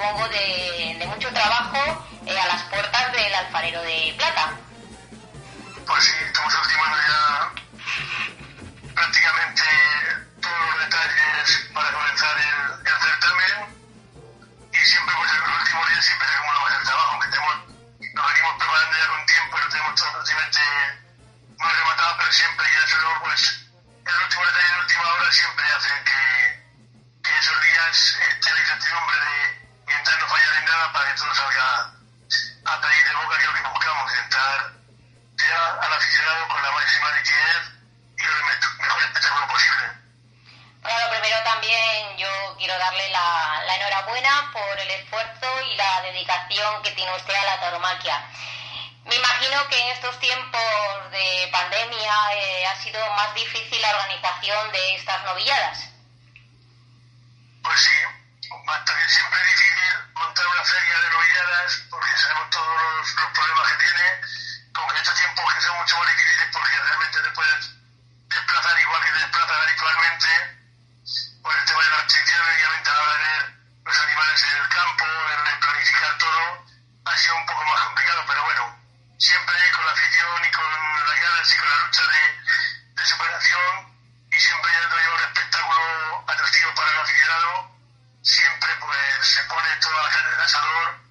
supongo de, de mucho trabajo eh, a las puertas del alfarero de plata. Pues sí, estamos ultimando ya prácticamente dedicación que tiene usted a la tauromaquia. Me imagino que en estos tiempos de pandemia eh, ha sido más difícil la organización de estas novilladas. Pues sí, hasta que siempre es difícil montar una feria de novilladas porque sabemos todos los, los problemas que tiene, en estos tiempos que son mucho más difíciles porque realmente te puedes desplazar igual que te desplazas habitualmente, por el tema de las restricciones y obviamente a la hora de los animales en el campo, en planificar todo, ha sido un poco más complicado, pero bueno, siempre con la afición y con las ganas y con la lucha de, de superación y siempre dando un espectáculo atractivo para el aficionado, siempre pues se pone toda la carne en el asador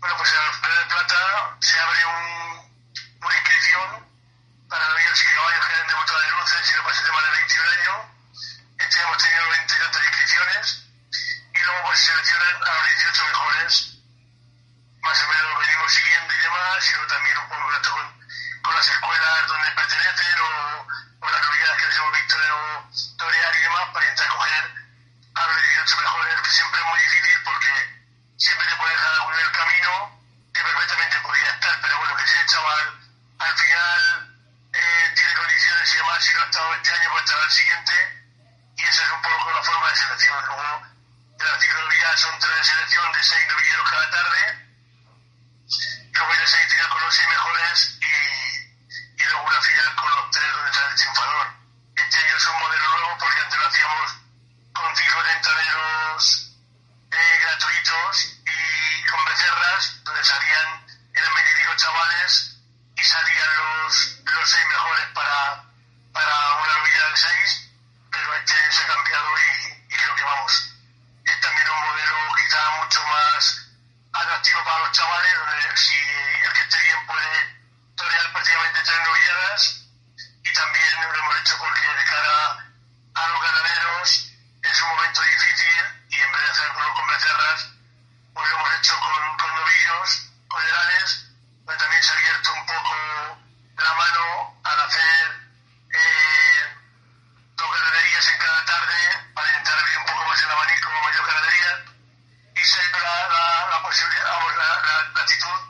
Bueno, pues en los Premios de Plata se abre un, una inscripción para novillos y caballos que hayan debutado de luces y no pasen de más de 21 años. Este hemos tenido 20 y tantas inscripciones y luego pues se seleccionan a los 18 mejores. Más o menos venimos siguiendo y demás luego también un poco con, con las escuelas donde pertenecen o, o las novedades que les hemos visto torear y demás para intentar coger la,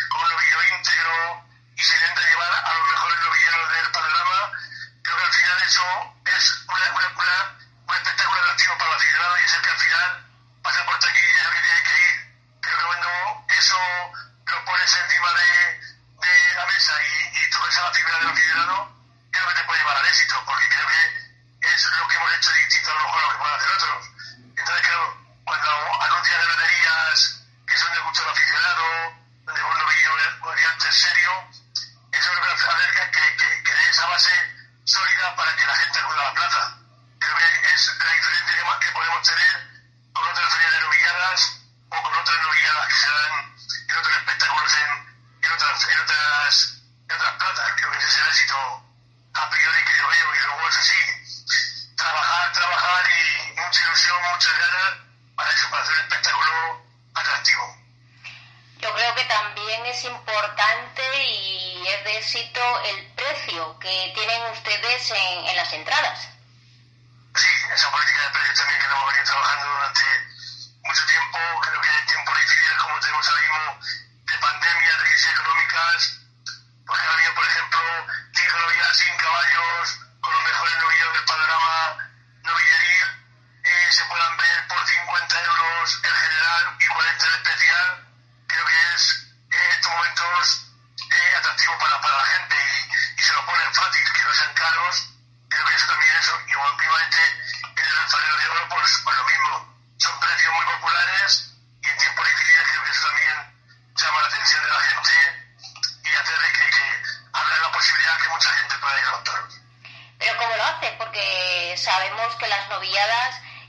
guys.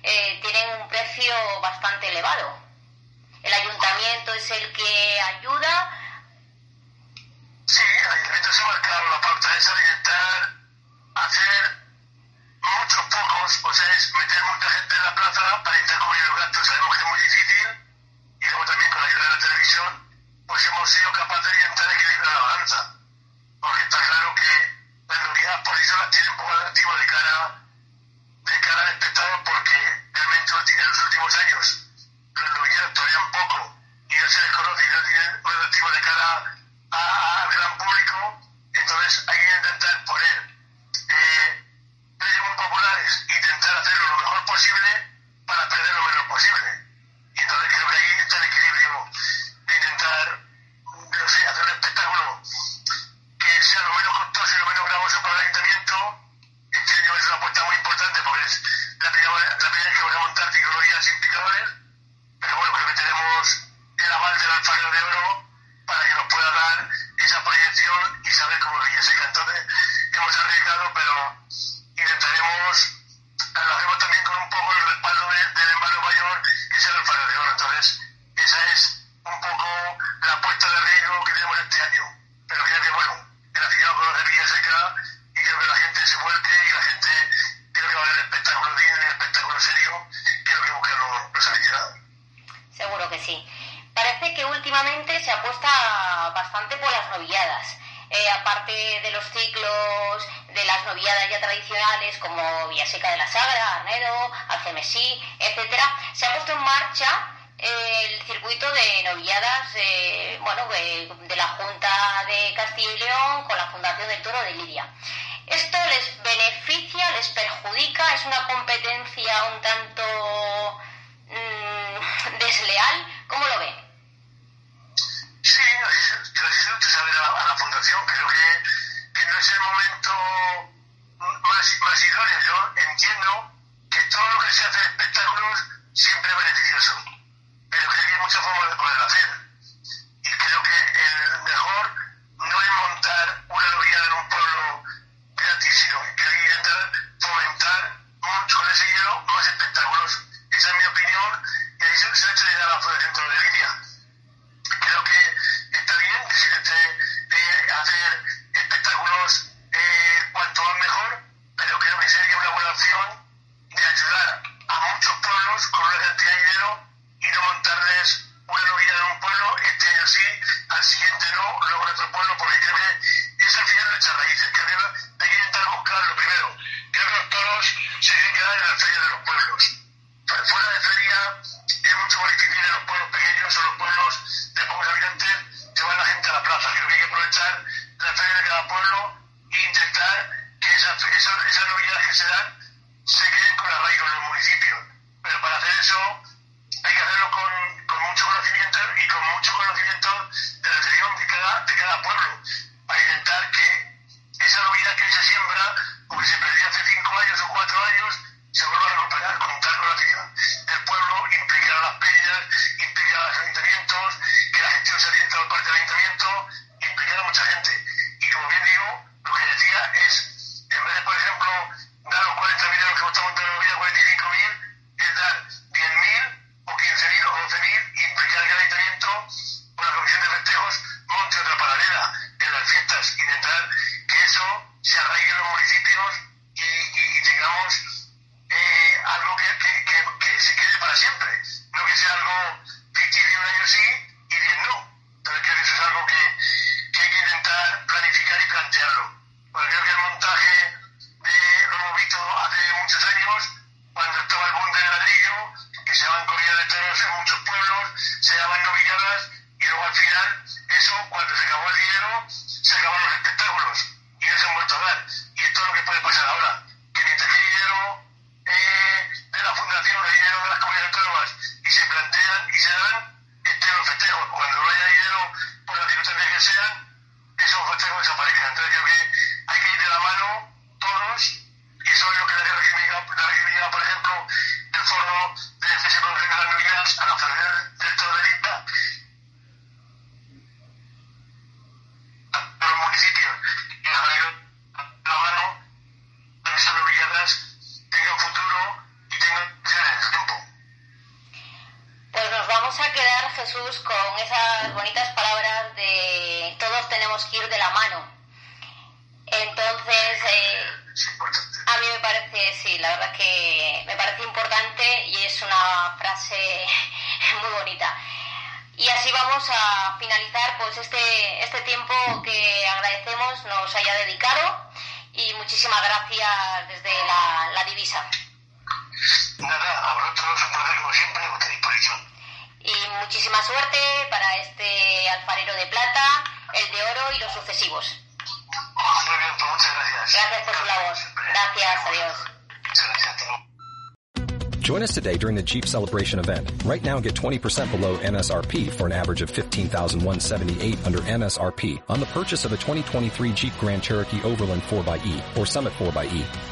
Eh, tienen un precio bastante elevado. El ayuntamiento es el que ayuda. Sí, el ayuntamiento se la pauta de salientar, hacer muchos pocos, o sea, es meter mucha gente en la plaza para intentar cubrir los gastos. Sabemos que es muy difícil y luego también con la ayuda de la televisión, pues hemos sido capaces de orientar intentar equilibrar la balanza. sí. Parece que últimamente se apuesta bastante por las novilladas. Eh, aparte de los ciclos, de las noviadas ya tradicionales como Villaseca de la Sagra, Arnedo, Alcemesí, etcétera, se ha puesto en marcha el circuito de novilladas eh, bueno, de, de la Junta de Castilla y León con la Fundación del Toro de Lidia. Esto les beneficia, les perjudica, es una competencia un tanto es leal, ¿cómo lo ve? Sí, yo he usted saber a, la fundación, creo que, que no es el momento más, más idóneo. Yo entiendo que todo lo que se hace de espectáculos siempre es beneficioso, pero creo que hay muchas formas de poder hacer. Y creo que el mejor Jesús con esas bonitas palabras de todos tenemos que ir de la mano. Entonces, eh, a mí me parece, sí, la verdad que me parece importante y es una frase muy bonita. Y así vamos a finalizar pues este, este tiempo que agradecemos nos haya dedicado y muchísimas gracias desde la, la divisa. Nada, a vosotros un placer como siempre, muchísima suerte para este alfarero de plata, el de oro y los sucesivos. Muy bien, pues muchas gracias. Gracias por su labor. Gracias, adiós. Join us today during the Jeep Celebration event. Right now, get 20% below MSRP for an average of 15178 under MSRP on the purchase of a 2023 Jeep Grand Cherokee Overland 4xE or Summit 4xE.